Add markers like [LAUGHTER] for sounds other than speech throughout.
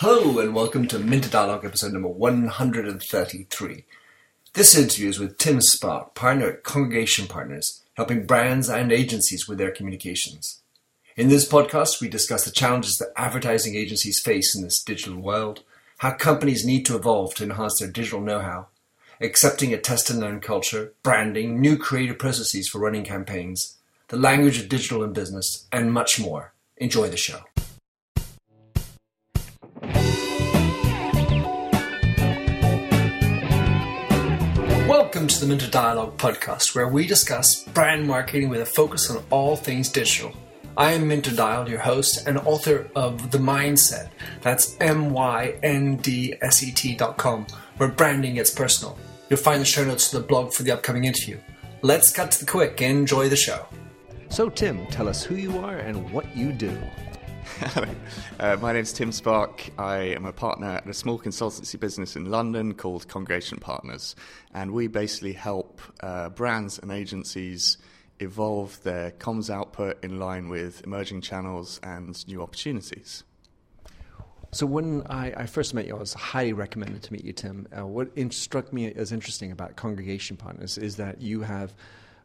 Hello and welcome to Minter Dialogue episode number 133. This interview is with Tim Spark, partner at Congregation Partners, helping brands and agencies with their communications. In this podcast, we discuss the challenges that advertising agencies face in this digital world, how companies need to evolve to enhance their digital know how, accepting a test and learn culture, branding, new creative processes for running campaigns, the language of digital and business, and much more. Enjoy the show. Welcome to the Minter Dialogue podcast, where we discuss brand marketing with a focus on all things digital. I am Minter Dial, your host and author of The Mindset. That's M Y N D S E T dot com, where branding gets personal. You'll find the show notes to the blog for the upcoming interview. Let's cut to the quick and enjoy the show. So, Tim, tell us who you are and what you do. Hello, [LAUGHS] uh, my name is Tim Spark. I am a partner at a small consultancy business in London called Congregation Partners, and we basically help uh, brands and agencies evolve their comms output in line with emerging channels and new opportunities. So, when I, I first met you, I was highly recommended to meet you, Tim. Uh, what in- struck me as interesting about Congregation Partners is that you have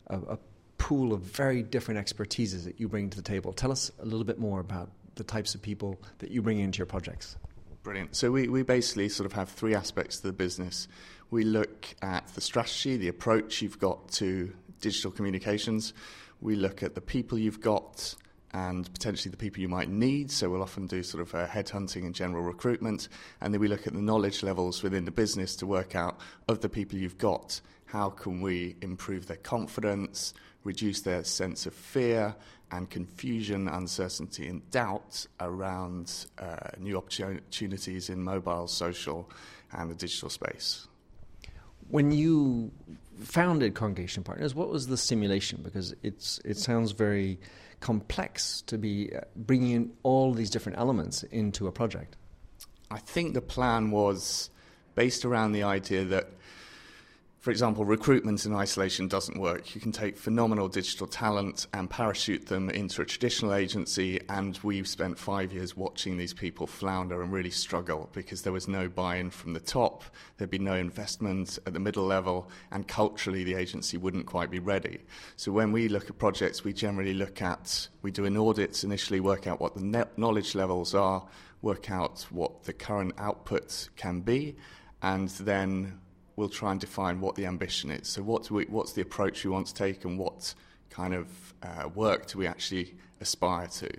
a, a pool of very different expertises that you bring to the table. Tell us a little bit more about the types of people that you bring into your projects. Brilliant. So we, we basically sort of have three aspects to the business. We look at the strategy, the approach you've got to digital communications. We look at the people you've got and potentially the people you might need. So we'll often do sort of uh, headhunting and general recruitment. And then we look at the knowledge levels within the business to work out of the people you've got, how can we improve their confidence, reduce their sense of fear and confusion, uncertainty, and doubt around uh, new opportunities in mobile, social, and the digital space. When you founded Congregation Partners, what was the simulation? Because it's it sounds very complex to be uh, bringing in all these different elements into a project. I think the plan was based around the idea that for example, recruitment in isolation doesn't work. You can take phenomenal digital talent and parachute them into a traditional agency, and we've spent five years watching these people flounder and really struggle because there was no buy in from the top, there'd be no investment at the middle level, and culturally the agency wouldn't quite be ready. So when we look at projects, we generally look at, we do an audit initially, work out what the knowledge levels are, work out what the current output can be, and then we'll try and define what the ambition is. So, what we, what's the approach we want to take, and what kind of uh, work do we actually aspire to?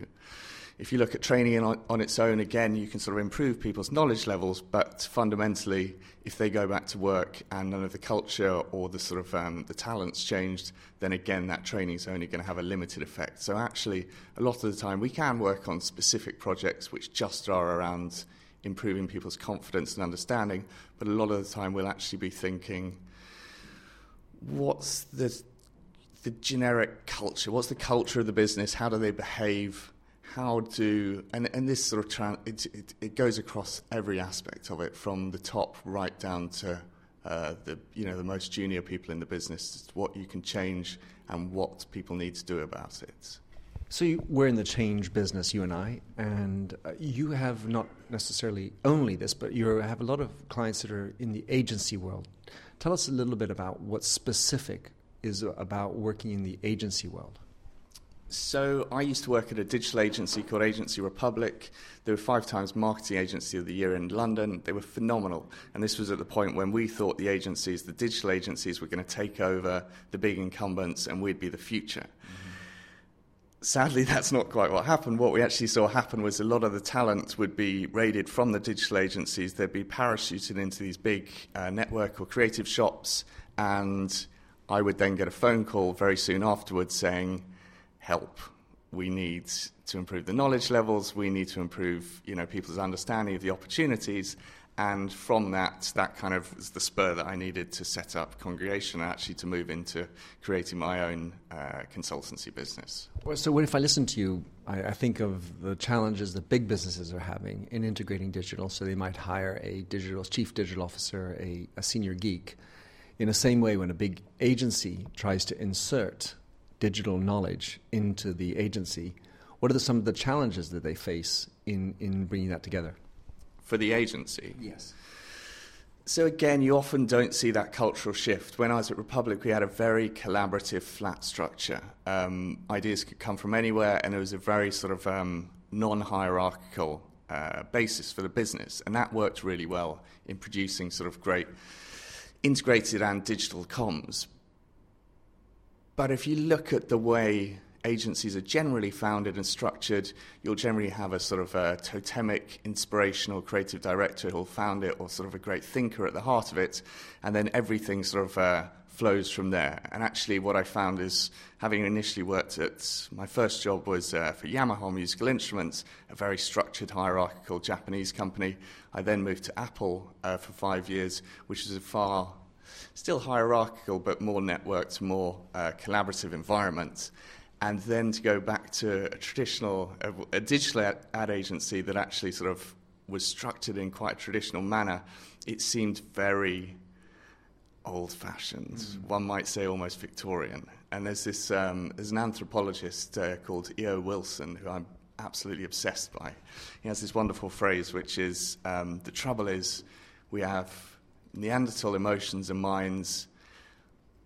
If you look at training on, on, its own, again, you can sort of improve people's knowledge levels, but fundamentally, if they go back to work and none of the culture or the sort of um, the talents changed, then again, that training is only going to have a limited effect. So, actually, a lot of the time, we can work on specific projects which just are around improving people's confidence and understanding, but a lot of the time we'll actually be thinking, what's the the generic culture? What's the culture of the business? How do they behave? How do and and this sort of tra- it, it, it goes across every aspect of it, from the top right down to uh, the you know the most junior people in the business. What you can change and what people need to do about it. So you, we're in the change business, you and I, and uh, you have not necessarily only this, but you have a lot of clients that are in the agency world. Tell us a little bit about what specific is about working in the agency world. So I used to work at a digital agency called Agency Republic. They were five times marketing agency of the year in London. They were phenomenal. And this was at the point when we thought the agencies, the digital agencies, were going to take over the big incumbents and we'd be the future. Mm-hmm sadly, [LAUGHS] that's not quite what happened. What we actually saw happen was a lot of the talent would be raided from the digital agencies. They'd be parachuted into these big uh, network or creative shops, and I would then get a phone call very soon afterwards saying, "Help! We need to improve the knowledge levels. We need to improve, you know, people's understanding of the opportunities." And from that, that kind of was the spur that I needed to set up Congregation and actually to move into creating my own uh, consultancy business. Well, so, if I listen to you, I, I, think of the challenges that big businesses are having in integrating digital. So, they might hire a digital chief digital officer, a, a senior geek. In the same way, when a big agency tries to insert digital knowledge into the agency, what are the, some of the challenges that they face in, in bringing that together? For the agency. Yes. So again, you often don't see that cultural shift. When I was at Republic, we had a very collaborative, flat structure. Um, ideas could come from anywhere, and it was a very sort of um, non-hierarchical uh, basis for the business, and that worked really well in producing sort of great integrated and digital comms. But if you look at the way agencies are generally founded and structured, you'll generally have a sort of a totemic, inspirational creative director who'll found it, or sort of a great thinker at the heart of it, and then everything sort of uh, flows from there. And actually, what I found is, having initially worked at my first job was uh, for Yamaha Musical Instruments, a very structured, hierarchical Japanese company. I then moved to Apple uh, for five years, which is a far still hierarchical but more networked, more uh, collaborative environment and then to go back to a traditional, a, a digital ad, ad, agency that actually sort of was structured in quite a traditional manner, it seemed very old fashioned. Mm. One might say almost Victorian. And there's this, um, there's an anthropologist uh, called E.O. Wilson who I'm absolutely obsessed by. He has this wonderful phrase which is um, the trouble is we have Neanderthal emotions and minds,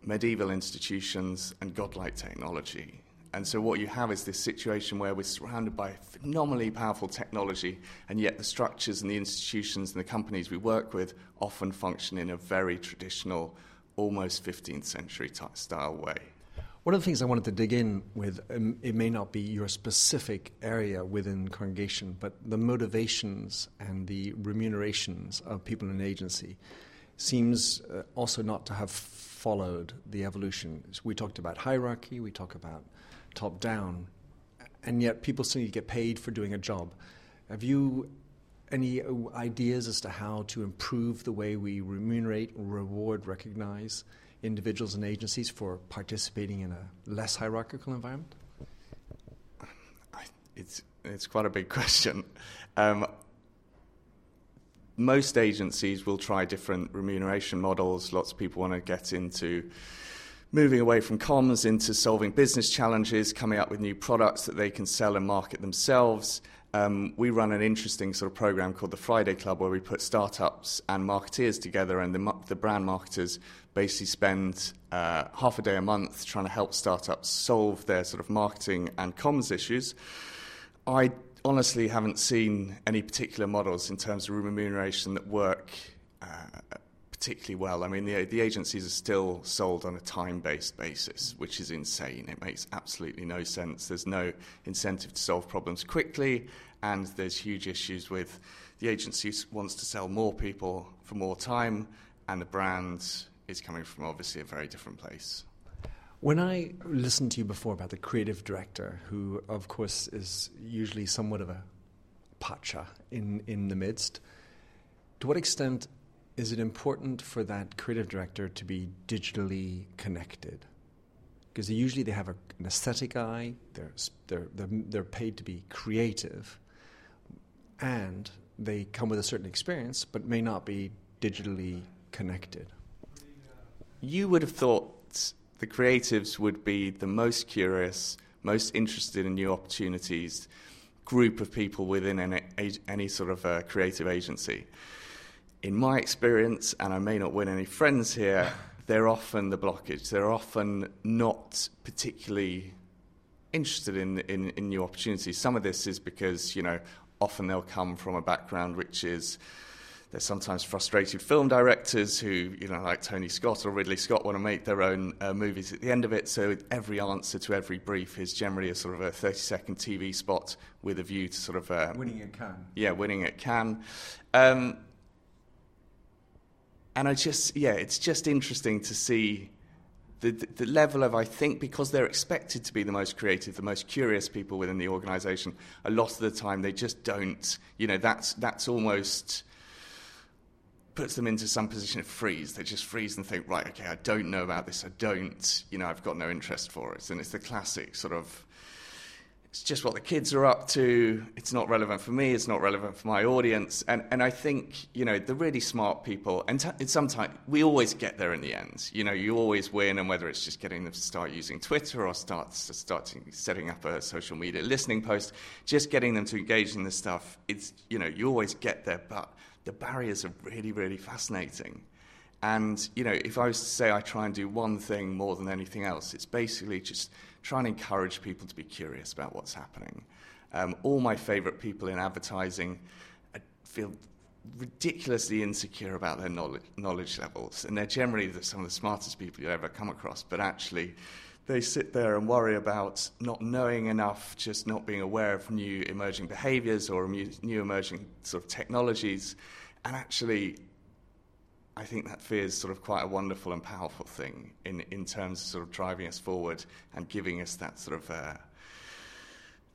medieval institutions, and godlike technology. And so what you have is this situation where we're surrounded by phenomenally powerful technology, and yet the structures and the institutions and the companies we work with often function in a very traditional, almost 15th century style way. One of the things I wanted to dig in with, um, it may not be your specific area within congregation, but the motivations and the remunerations of people in an agency seems uh, also not to have followed the evolution. So we talked about hierarchy, we talk about top down, and yet people still need to get paid for doing a job. Have you any ideas as to how to improve the way we remunerate, reward, recognize individuals and agencies for participating in a less hierarchical environment? It's it's quite a big [LAUGHS] question. Um, most agencies will try different remuneration models. Lots of people want to get into moving away from comms into solving business challenges, coming up with new products that they can sell and market themselves. Um, we run an interesting sort of program called the Friday Club where we put startups and marketeers together, and the, the brand marketers basically spend uh, half a day a month trying to help startups solve their sort of marketing and comms issues. I honestly haven't seen any particular models in terms of remuneration that work uh, particularly well. I mean, the, the agencies are still sold on a time based basis, which is insane. It makes absolutely no sense. There's no incentive to solve problems quickly, and there's huge issues with the agency wants to sell more people for more time, and the brand is coming from obviously a very different place. When I listened to you before about the creative director, who, of course, is usually somewhat of a pacha in, in the midst, to what extent is it important for that creative director to be digitally connected? Because usually they have a, an aesthetic eye, they're, they're, they're, they're paid to be creative, and they come with a certain experience but may not be digitally connected. You would have thought the creatives would be the most curious, most interested in new opportunities group of people within any, any sort of uh, creative agency in my experience, and I may not win any friends here, [LAUGHS] they're often the blockage. They're often not particularly interested in, in, in new opportunities. Some of this is because, you know, often they'll come from a background which is there's sometimes frustrated film directors who, you know, like Tony Scott or Ridley Scott, want to make their own uh, movies at the end of it. So every answer to every brief is generally a sort of a 30 second TV spot with a view to sort of. Uh, winning at Cannes. Yeah, winning at Cannes. Um, and I just, yeah, it's just interesting to see the, the, level of, I think, because they're expected to be the most creative, the most curious people within the organisation, a lot of the time they just don't, you know, that's, that's almost puts them into some position of freeze. They just freeze and think, right, okay, I don't know about this, I don't, you know, I've got no interest for it. And it's the classic sort of it's just what the kids are up to. It's not relevant for me. It's not relevant for my audience. And and I think you know the really smart people, and t- sometimes we always get there in the end. You know, you always win, and whether it's just getting them to start using Twitter or start starting setting up a social media listening post, just getting them to engage in this stuff. It's you know you always get there, but the barriers are really really fascinating. And you know, if I was to say I try and do one thing more than anything else, it's basically just try and encourage people to be curious about what's happening. Um, all my favourite people in advertising I feel ridiculously insecure about their knowledge, knowledge levels, and they're generally the, some of the smartest people you ever come across, but actually they sit there and worry about not knowing enough, just not being aware of new emerging behaviours or new emerging sort of technologies, and actually I think that fear is sort of quite a wonderful and powerful thing in, in terms of sort of driving us forward and giving us that sort of uh,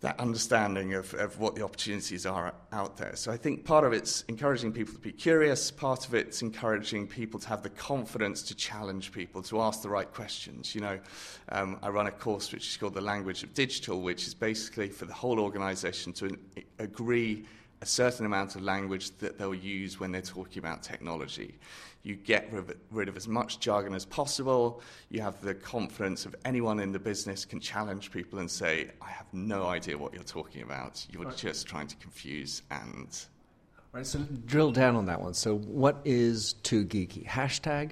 that understanding of, of what the opportunities are out there. So I think part of it's encouraging people to be curious, part of it's encouraging people to have the confidence to challenge people, to ask the right questions. You know, um, I run a course which is called The Language of Digital, which is basically for the whole organization to agree a certain amount of language that they'll use when they're talking about technology. You get rid of as much jargon as possible. You have the confidence of anyone in the business can challenge people and say, I have no idea what you're talking about. You're right. just trying to confuse and. Right, so drill down on that one. So, what is too geeky? Hashtag?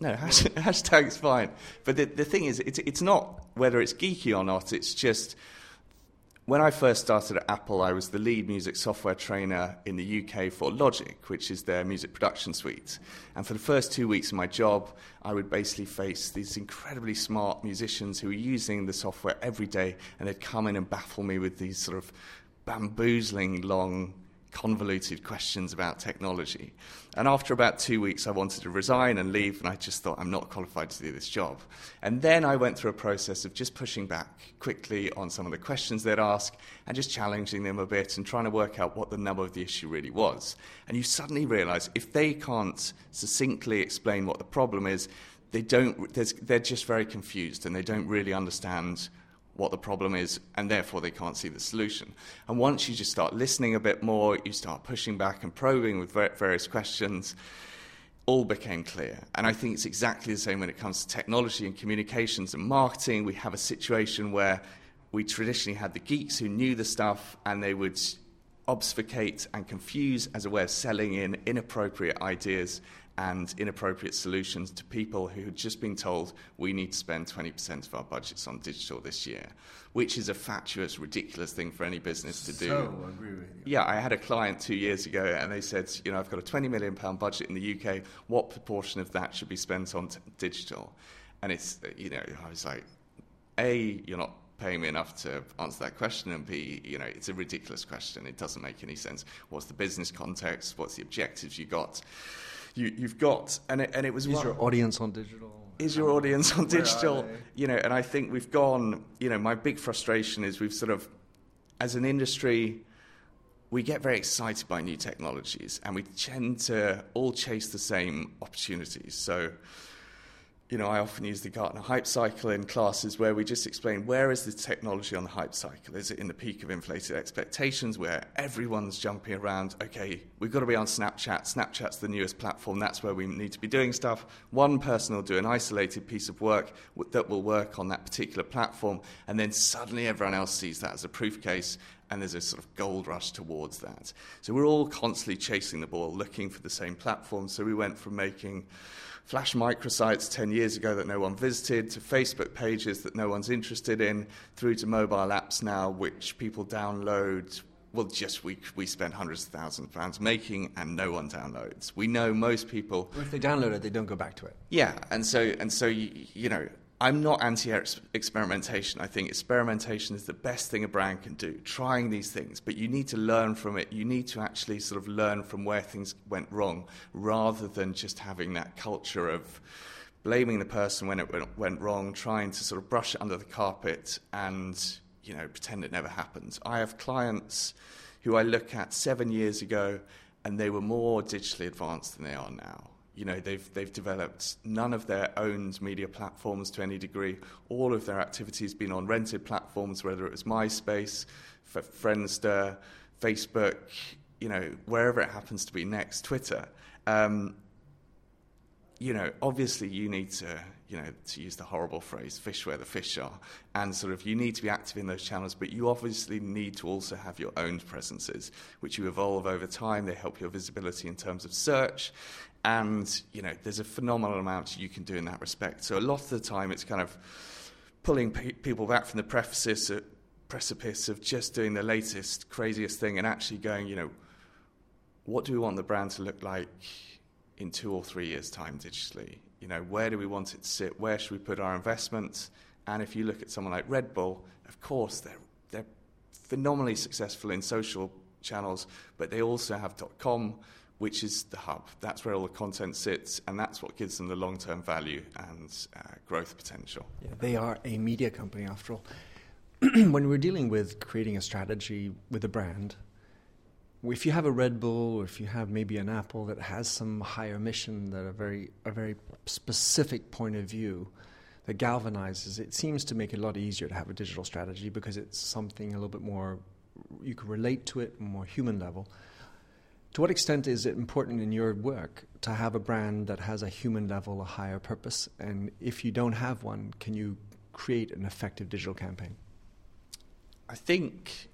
No, [LAUGHS] hashtag is fine. But the, the thing is, it's, it's not whether it's geeky or not, it's just when I first started at Apple, I was the lead music software trainer in the UK for Logic, which is their music production suite. And for the first two weeks of my job, I would basically face these incredibly smart musicians who were using the software every day, and they'd come in and baffle me with these sort of bamboozling long convoluted questions about technology. And after about two weeks, I wanted to resign and leave, and I just thought, I'm not qualified to do this job. And then I went through a process of just pushing back quickly on some of the questions they'd ask and just challenging them a bit and trying to work out what the nub of the issue really was. And you suddenly realize if they can't succinctly explain what the problem is, they don't, they're just very confused and they don't really understand what the problem is, and therefore they can't see the solution. And once you just start listening a bit more, you start pushing back and probing with various questions, all became clear. And I think it's exactly the same when it comes to technology and communications and marketing. We have a situation where we traditionally had the geeks who knew the stuff and they would obfuscate and confuse as a way of selling in inappropriate ideas and inappropriate solutions to people who had just been told we need to spend 20% of our budgets on digital this year, which is a fatuous, ridiculous thing for any business to do. So, I agree with you. Yeah, I had a client two years ago and they said, you know, I've got a 20 million pound budget in the UK. What proportion of that should be spent on t- digital? And it's, you know, I was like, A, you're not paying me enough to answer that question and b you know it's a ridiculous question it doesn't make any sense what's the business context what's the objectives you got you, you've got, and it, and it was. Is your audience on digital? Is your audience on digital? You know, and I think we've gone. You know, my big frustration is we've sort of, as an industry, we get very excited by new technologies, and we tend to all chase the same opportunities. So you know, I often use the Gartner hype cycle in classes where we just explain where is the technology on the hype cycle? Is it in the peak of inflated expectations where everyone's jumping around? Okay, we've got to be on Snapchat. Snapchat's the newest platform. That's where we need to be doing stuff. One person will do an isolated piece of work that will work on that particular platform, and then suddenly everyone else sees that as a proof case and there's a sort of gold rush towards that. So we're all constantly chasing the ball, looking for the same platform. So we went from making Flash microsites 10 years ago that no one visited, to Facebook pages that no one's interested in, through to mobile apps now, which people download. Well, just we, we spend hundreds of thousands of pounds making and no one downloads. We know most people. Or if they download it, they don't go back to it. Yeah, and so, and so you, you know, I'm not anti experimentation. I think experimentation is the best thing a brand can do, trying these things. But you need to learn from it. You need to actually sort of learn from where things went wrong rather than just having that culture of blaming the person when it went wrong, trying to sort of brush it under the carpet and you know pretend it never happened. I have clients who I look at seven years ago and they were more digitally advanced than they are now You know, they've, they've developed none of their owned media platforms to any degree. All of their activities have been on rented platforms, whether it was MySpace, Friendster, Facebook, you know, wherever it happens to be next, Twitter. Um, you know, obviously you need to, you know, to use the horrible phrase, fish where the fish are, and sort of you need to be active in those channels, but you obviously need to also have your own presences, which you evolve over time. They help your visibility in terms of search, and you know, there's a phenomenal amount you can do in that respect. So a lot of the time, it's kind of pulling pe- people back from the precipice, uh, precipice of just doing the latest, craziest thing, and actually going, you know, what do we want the brand to look like? in two or three years' time digitally? You know, where do we want it to sit? Where should we put our investments? And if you look at someone like Red Bull, of course, they're, they're phenomenally successful in social channels, but they also have .com, which is the hub. That's where all the content sits, and that's what gives them the long-term value and uh, growth potential. Yeah, they are a media company, after all. [CLEARS THROAT] when we're dealing with creating a strategy with a brand, if you have a Red Bull or if you have maybe an Apple that has some higher mission that a very a very specific point of view that galvanizes, it seems to make it a lot easier to have a digital strategy because it's something a little bit more you can relate to it more human level. To what extent is it important in your work to have a brand that has a human level, a higher purpose? And if you don't have one, can you create an effective digital campaign? I think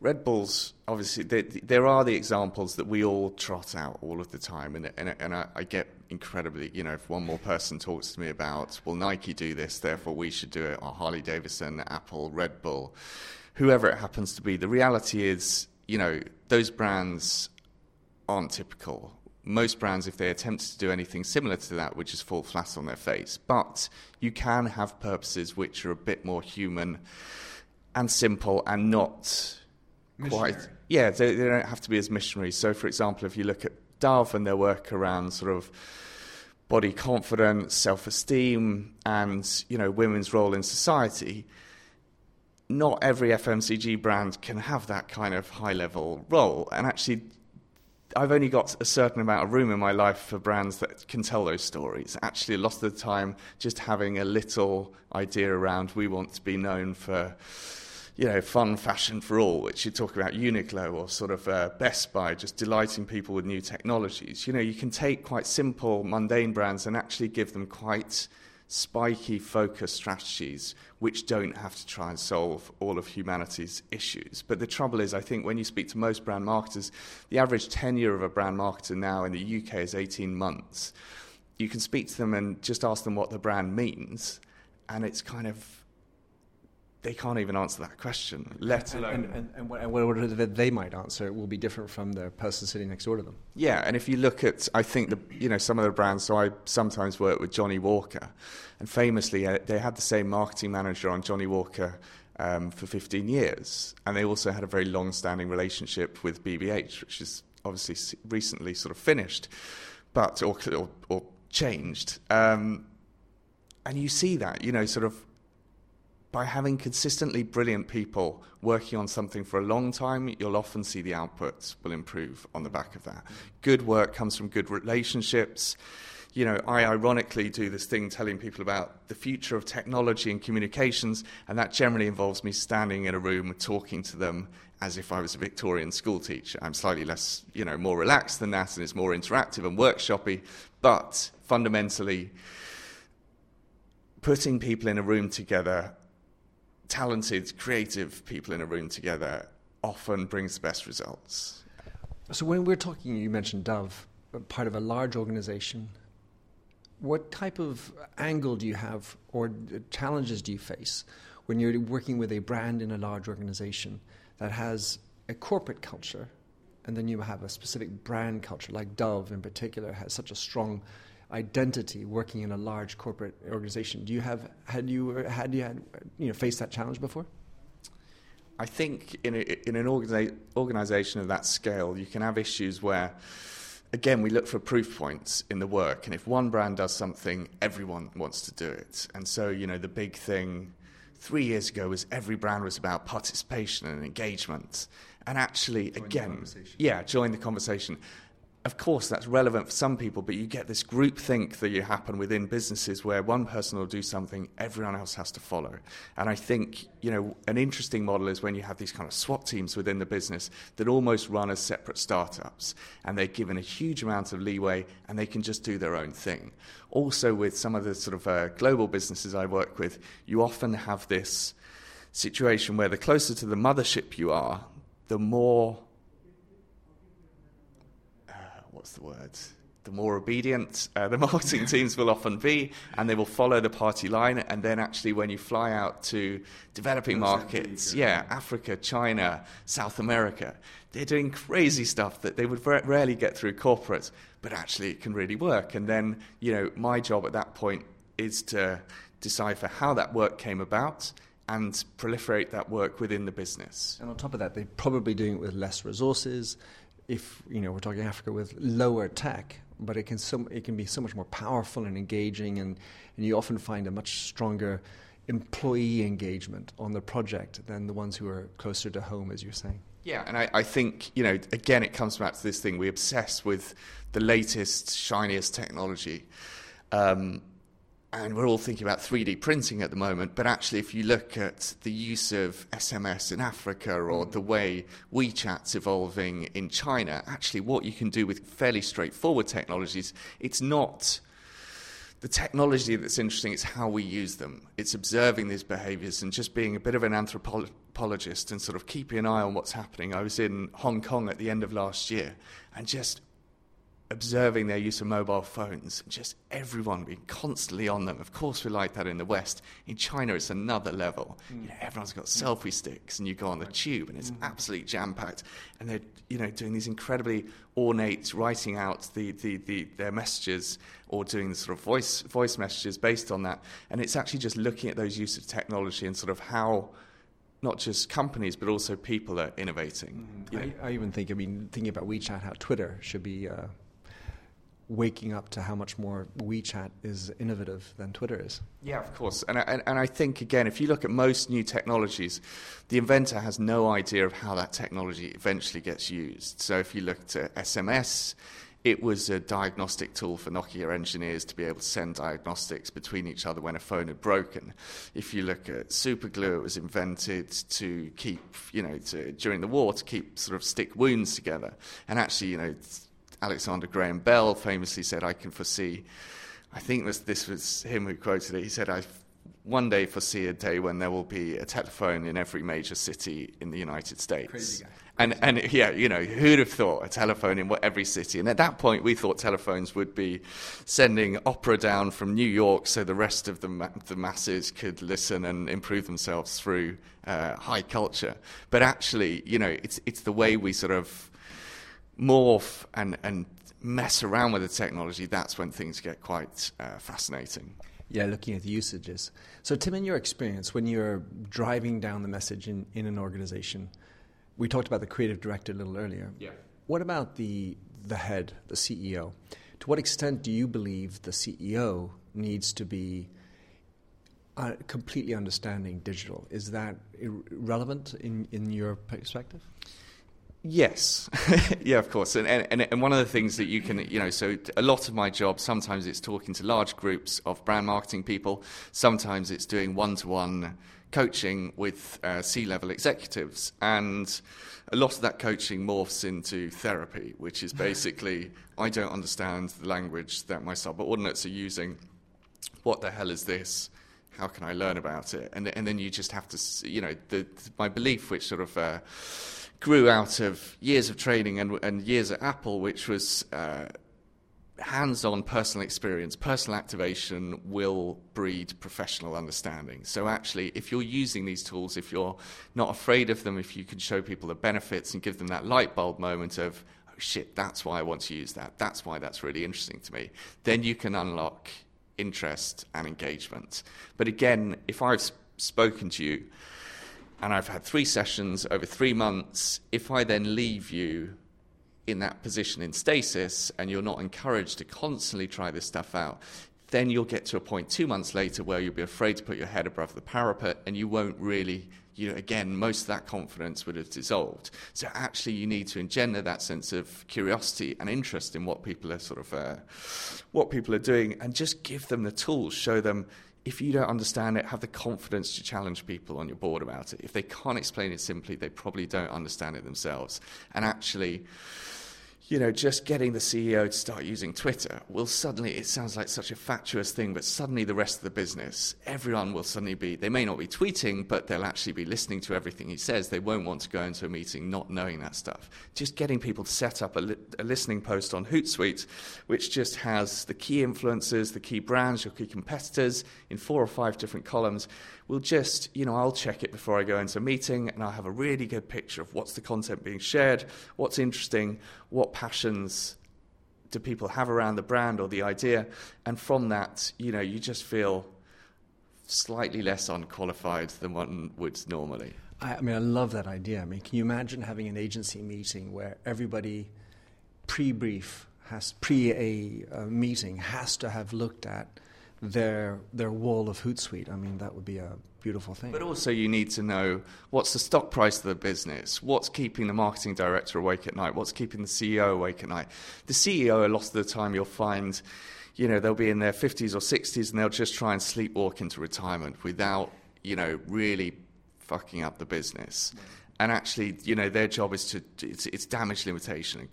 Red Bulls, obviously, there, there, are the examples that we all trot out all of the time, and, and, and I, I, get incredibly, you know, if one more person talks to me about, well, Nike do this, therefore we should do it, or Harley Davidson, Apple, Red Bull, whoever it happens to be, the reality is, you know, those brands aren't typical. Most brands, if they attempt to do anything similar to that, would just fall flat on their face. But you can have purposes which are a bit more human and simple and not quite. Yeah, they, they, don't have to be as missionary. So, for example, if you look at Dove and their work around sort of body confidence, self-esteem, and you know women's role in society, not every FMCG brand can have that kind of high-level role. And actually, I've only got a certain amount of room in my life for brands that can tell those stories. Actually, a lot of the time, just having a little idea around we want to be known for you know, fun fashion for all, which you talk about Uniqlo or sort of uh, Best Buy, just delighting people with new technologies. You know, you can take quite simple, mundane brands and actually give them quite spiky, focus strategies which don't have to try and solve all of humanity's issues. But the trouble is, I think when you speak to most brand marketers, the average tenure of a brand marketer now in the UK is 18 months. You can speak to them and just ask them what the brand means, and it's kind of they can't even answer that question, let alone. And, and, and, what, and whatever they might answer will be different from the person sitting next door to them. Yeah, and if you look at, I think, the, you know, some of the brands, so I sometimes work with Johnnie Walker, and famously, uh, they had the same marketing manager on Johnnie Walker um, for 15 years, and they also had a very long standing relationship with BBH, which is obviously recently sort of finished, but, or, or, or changed. Um, and you see that, you know, sort of by having consistently brilliant people working on something for a long time, you'll often see the outputs will improve on the back of that. Good work comes from good relationships. You know, I ironically do this thing telling people about the future of technology and communications, and that generally involves me standing in a room talking to them as if I was a Victorian school teacher. I'm slightly less, you know, more relaxed than that, and it's more interactive and workshoppy, but fundamentally, putting people in a room together talented, creative people in a room together often brings the best results. So, when we're talking, you mentioned Dove, part of a large organization. What type of angle do you have, or challenges do you face when you're working with a brand in a large organization that has a corporate culture, and then you have a specific brand culture, like Dove in particular has such a strong identity working in a large corporate organization. Do you have had you had you had you know faced that challenge before? I think in a, in an organiza- organization of that scale, you can have issues where, again, we look for proof points in the work, and if one brand does something, everyone wants to do it. And so, you know, the big thing three years ago was every brand was about participation and engagement. And actually, join again, yeah, join the conversation of course, that's relevant for some people, but you get this group think that you happen within businesses where one person will do something, everyone else has to follow. And I think, you know, an interesting model is when you have these kind of SWAT teams within the business that almost run as separate startups and they're given a huge amount of leeway and they can just do their own thing. Also, with some of the sort of uh, global businesses I work with, you often have this situation where the closer to the mothership you are, the more what's the word? The more obedient uh, the [LAUGHS] marketing teams will often be, and they will follow the party line. And then, actually, when you fly out to developing markets, yeah, Africa, China, South America, they're doing crazy stuff that they would rarely get through corporate, but actually, it can really work. And then, you know, my job at that point is to decipher how that work came about and proliferate that work within the business. And on top of that, they're probably doing it with less resources, if you know we're talking Africa with lower tech, but it can so, it can be so much more powerful and engaging, and, and you often find a much stronger employee engagement on the project than the ones who are closer to home, as you're saying. Yeah, and I, I, think, you know, again, it comes back to this thing. We obsess with the latest, shiniest technology. Um, and we're all thinking about 3D printing at the moment, but actually, if you look at the use of SMS in Africa or mm. the way WeChat's evolving in China, actually, what you can do with fairly straightforward technologies, it's not the technology that's interesting, it's how we use them. It's observing these behaviors and just being a bit of an anthropologist and sort of keeping an eye on what's happening. I was in Hong Kong at the end of last year and just observing their use of mobile phones, just everyone being constantly on them. Of course, we like that in the West. In China, it's another level. Mm. You know, everyone's got selfie sticks, and you go on the tube, and it's mm. absolutely jam packed. And they're, you know, doing these incredibly ornate, writing out the, the, the, their messages or doing the sort of voice voice messages based on that. And it's actually just looking at those use of technology and sort of how not just companies but also people are innovating. Mm. I, I, even think, I mean, thinking about WeChat, how Twitter should be uh, waking up to how much more WeChat is innovative than Twitter is. Yeah, of course. And, and, and I think, again, if you look at most new technologies, the inventor has no idea of how that technology eventually gets used. So if you looked at SMS, it was a diagnostic tool for Nokia engineers to be able to send diagnostics between each other when a phone had broken. If you look at superglue, it was invented to keep, you know, to, during the war, to keep sort of stick wounds together. And actually, you know, Alexander Graham Bell famously said, I can foresee, I think this, this was him who quoted it, he said, I one day foresee a day when there will be a telephone in every major city in the United States. Crazy guy. And, and yeah, you know, who'd have thought a telephone in every city? And at that point, we thought telephones would be sending opera down from New York so the rest of the, ma- the masses could listen and improve themselves through uh, high culture. But actually, you know, it's, it's the way we sort of morph and, and mess around with the technology, that's when things get quite uh, fascinating. Yeah, looking at the usages. So, Tim, in your experience, when you're driving down the message in, in an organization, we talked about the creative director a little earlier. Yeah. What about the, the head, the CEO? To what extent do you believe the CEO needs to be uh, completely understanding digital? Is that relevant in, in your perspective? Yes, [LAUGHS] yeah, of course, and, and and one of the things that you can, you know, so a lot of my job sometimes it's talking to large groups of brand marketing people. Sometimes it's doing one-to-one coaching with uh, C-level executives, and a lot of that coaching morphs into therapy, which is basically I don't understand the language that my subordinates are using. What the hell is this? How can I learn about it? And and then you just have to, you know, the, my belief, which sort of. Uh, grew out of years of training and, and years at Apple, which was uh, hands on personal experience, personal activation will breed professional understanding. So, actually, if you're using these tools, if you're not afraid of them, if you can show people the benefits and give them that light bulb moment of, oh shit, that's why I want to use that, that's why that's really interesting to me, then you can unlock interest and engagement. But again, if I've spoken to you, and I've had three sessions over three months, if I then leave you in that position in stasis and you're not encouraged to constantly try this stuff out, then you'll get to a point two months later where you'll be afraid to put your head above the parapet and you won't really you know, again, most of that confidence would have dissolved. So actually, you need to engender that sense of curiosity and interest in what people are sort of, uh, what people are doing, and just give them the tools. Show them if you don't understand it, have the confidence to challenge people on your board about it. If they can't explain it simply, they probably don't understand it themselves. And actually, you know, just getting the CEO to start using Twitter will suddenly, it sounds like such a fatuous thing, but suddenly the rest of the business, everyone will suddenly be, they may not be tweeting, but they'll actually be listening to everything he says. They won't want to go into a meeting not knowing that stuff. Just getting people to set up a, li- a listening post on Hootsuite, which just has the key influencers, the key brands, your key competitors in four or five different columns, will just, you know, I'll check it before I go into a meeting and I'll have a really good picture of what's the content being shared, what's interesting, what passions do people have around the brand or the idea. And from that, you know, you just feel slightly less unqualified than one would normally. I, I mean, I love that idea. I mean, can you imagine having an agency meeting where everybody pre-brief has pre a, a meeting has to have looked at their their wall of Hootsuite. I mean, that would be a beautiful thing. But also, you need to know what's the stock price of the business, what's keeping the marketing director awake at night, what's keeping the CEO awake at night. The CEO, a lot of the time, you'll find, you know, they'll be in their 50s or 60s and they'll just try and sleepwalk into retirement without, you know, really fucking up the business and actually, you know, their job is to it's, it's damage limitation and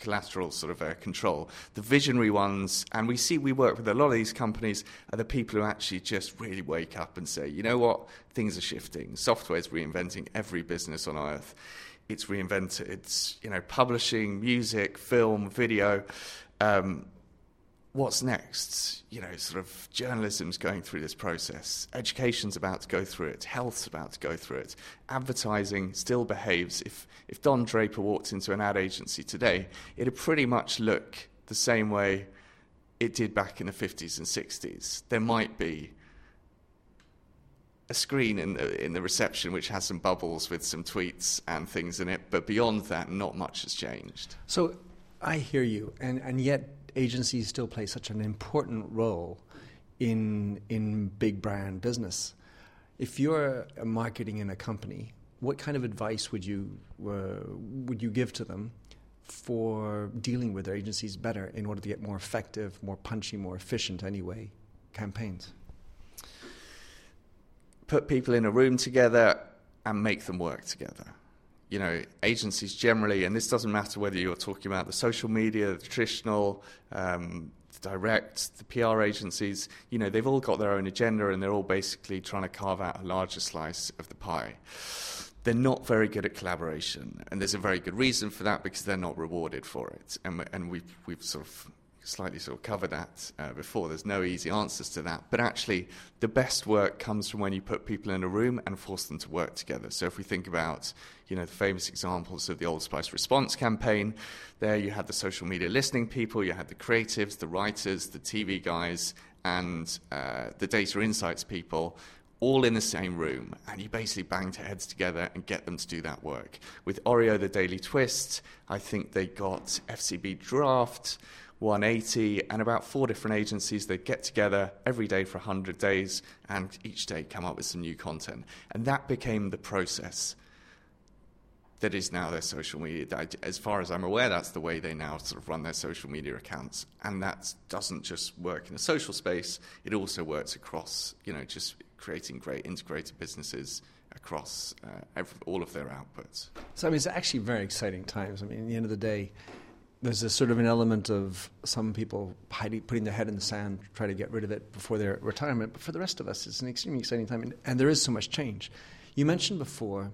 collateral sort of uh, control. The visionary ones, and we see we work with a lot of these companies, are the people who actually just really wake up and say, you know what, things are shifting. Software is reinventing every business on earth. It's reinvented. It's you know, publishing, music, film, video. Um, what's next? You know, sort of journalism's going through this process, education's about to go through it, health's about to go through it, advertising still behaves. If, if Don Draper walked into an ad agency today, it'd pretty much look the same way it did back in the 50s and 60s. There might be a screen in the, in the reception which has some bubbles with some tweets and things in it, but beyond that, not much has changed. So I hear you, and, and yet agencies still play such an important role in in big brand business. If you're marketing in a company, what kind of advice would you uh, would you give to them for dealing with their agencies better in order to get more effective, more punchy, more efficient anyway campaigns? Put people in a room together and make them work together you know, agencies generally, and this doesn't matter whether you're talking about the social media, the traditional, um, the direct, the PR agencies, you know, they've all got their own agenda and they're all basically trying to carve out a larger slice of the pie. They're not very good at collaboration, and there's a very good reason for that because they're not rewarded for it. And, and we've, we've sort of slightly sort of covered that uh, before. There's no easy answers to that. But actually, the best work comes from when you put people in a room and force them to work together. So if we think about, you know, the famous examples of the Old Spice response campaign, there you had the social media listening people, you had the creatives, the writers, the TV guys, and uh, the data insights people all in the same room, and you basically banged heads together and get them to do that work. With Oreo, the Daily Twist, I think they got FCB Draft, 180, and about four different agencies. They get together every day for 100 days and each day come up with some new content. And that became the process that is now their social media. As far as I'm aware, that's the way they now sort of run their social media accounts. And that doesn't just work in the social space, it also works across, you know, just creating great integrated businesses across uh, every, all of their outputs. So, I mean, it's actually very exciting times. I mean, at the end of the day, there's a sort of an element of some people hiding, putting their head in the sand, try to get rid of it before their retirement. But for the rest of us, it's an extremely exciting time, and, and there is so much change. You mentioned before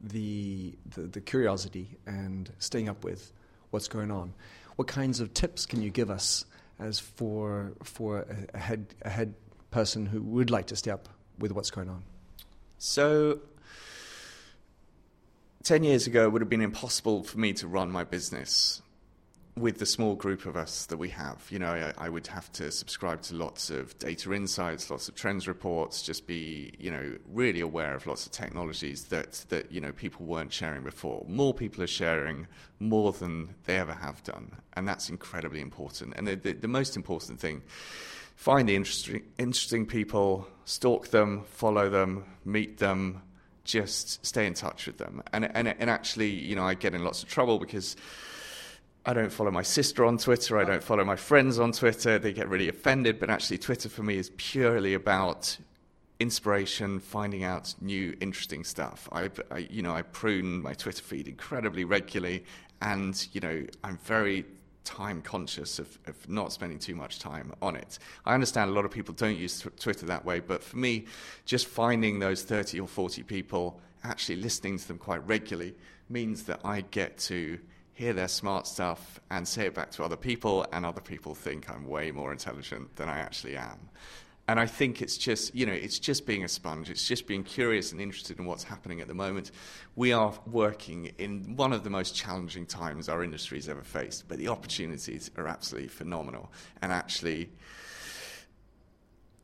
the, the, the curiosity and staying up with what's going on. What kinds of tips can you give us as for for a, a head a head person who would like to stay up with what's going on? So 10 years ago, it would have been impossible for me to run my business with the small group of us that we have, you know, I, I, would have to subscribe to lots of data insights, lots of trends reports, just be, you know, really aware of lots of technologies that, that you know, people weren't sharing before. More people are sharing more than they ever have done, and that's incredibly important. And the, the, the most important thing find the interesting, interesting people, stalk them, follow them, meet them, just stay in touch with them. And, and, and actually, you know, I get in lots of trouble because I don't follow my sister on Twitter. I don't follow my friends on Twitter. They get really offended. But actually, Twitter for me is purely about inspiration, finding out new, interesting stuff. I, I, you know, I prune my Twitter feed incredibly regularly, and you know, I'm very time conscious of, of not spending too much time on it. I understand a lot of people don't use Twitter that way, but for me, just finding those 30 or 40 people, actually listening to them quite regularly, means that I get to hear their smart stuff and say it back to other people, and other people think I'm way more intelligent than I actually am. And I think it's just, you know, it's just being a sponge. It's just being curious and interested in what's happening at the moment. We are working in one of the most challenging times our industry has ever faced, but the opportunities are absolutely phenomenal. And actually,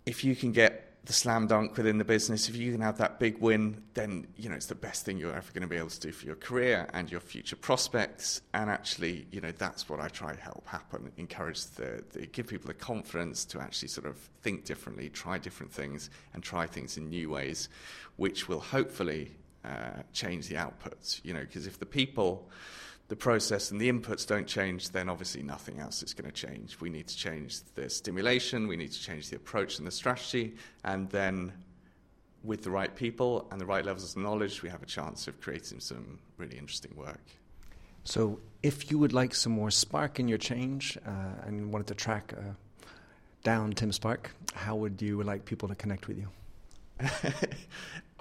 if you can get the slam dunk within the business, if you can have that big win, then you know it's the best thing you're ever going to be able to do for your career and your future prospects. And actually, you know that's what I try to help happen: encourage the, the give people the confidence to actually sort of think differently, try different things, and try things in new ways, which will hopefully uh, change the outputs. You know, because if the people the process and the inputs don't change, then obviously nothing else is going to change. We need to change the stimulation, we need to change the approach and the strategy, and then with the right people and the right levels of knowledge, we have a chance of creating some really interesting work. So, if you would like some more spark in your change uh, and wanted to track uh, down Tim Spark, how would you like people to connect with you? [LAUGHS]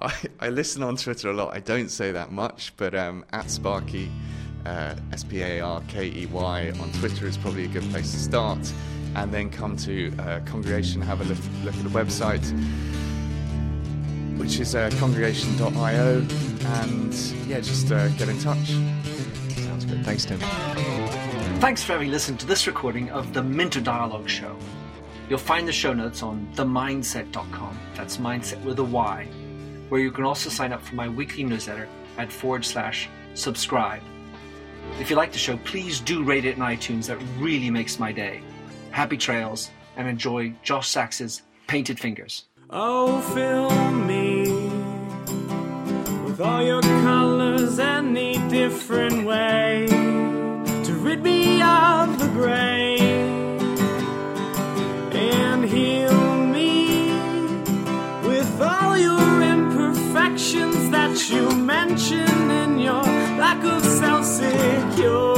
I, I, listen on Twitter a lot. I don't say that much, but um, at Sparky uh, S P A R K E Y on Twitter is probably a good place to start. And then come to uh, Kongregation, have a look, look, at the website, which is uh, kongregation.io, and yeah, just uh, get in touch. Sounds good. Thanks, Tim. Thanks for having listened to this recording of the Minter Dialogue Show. You'll find the show notes on themindset.com. That's mindset with a Y, where you can also sign up for my weekly newsletter at forward slash subscribe if you like the show, please do rate it in iTunes. That really makes my day. Happy trails and enjoy Josh Sachs's Painted Fingers. Oh, fill me with all your colors any different way to rid me of the gray and heal me with all your imperfections that you mention in your lack of self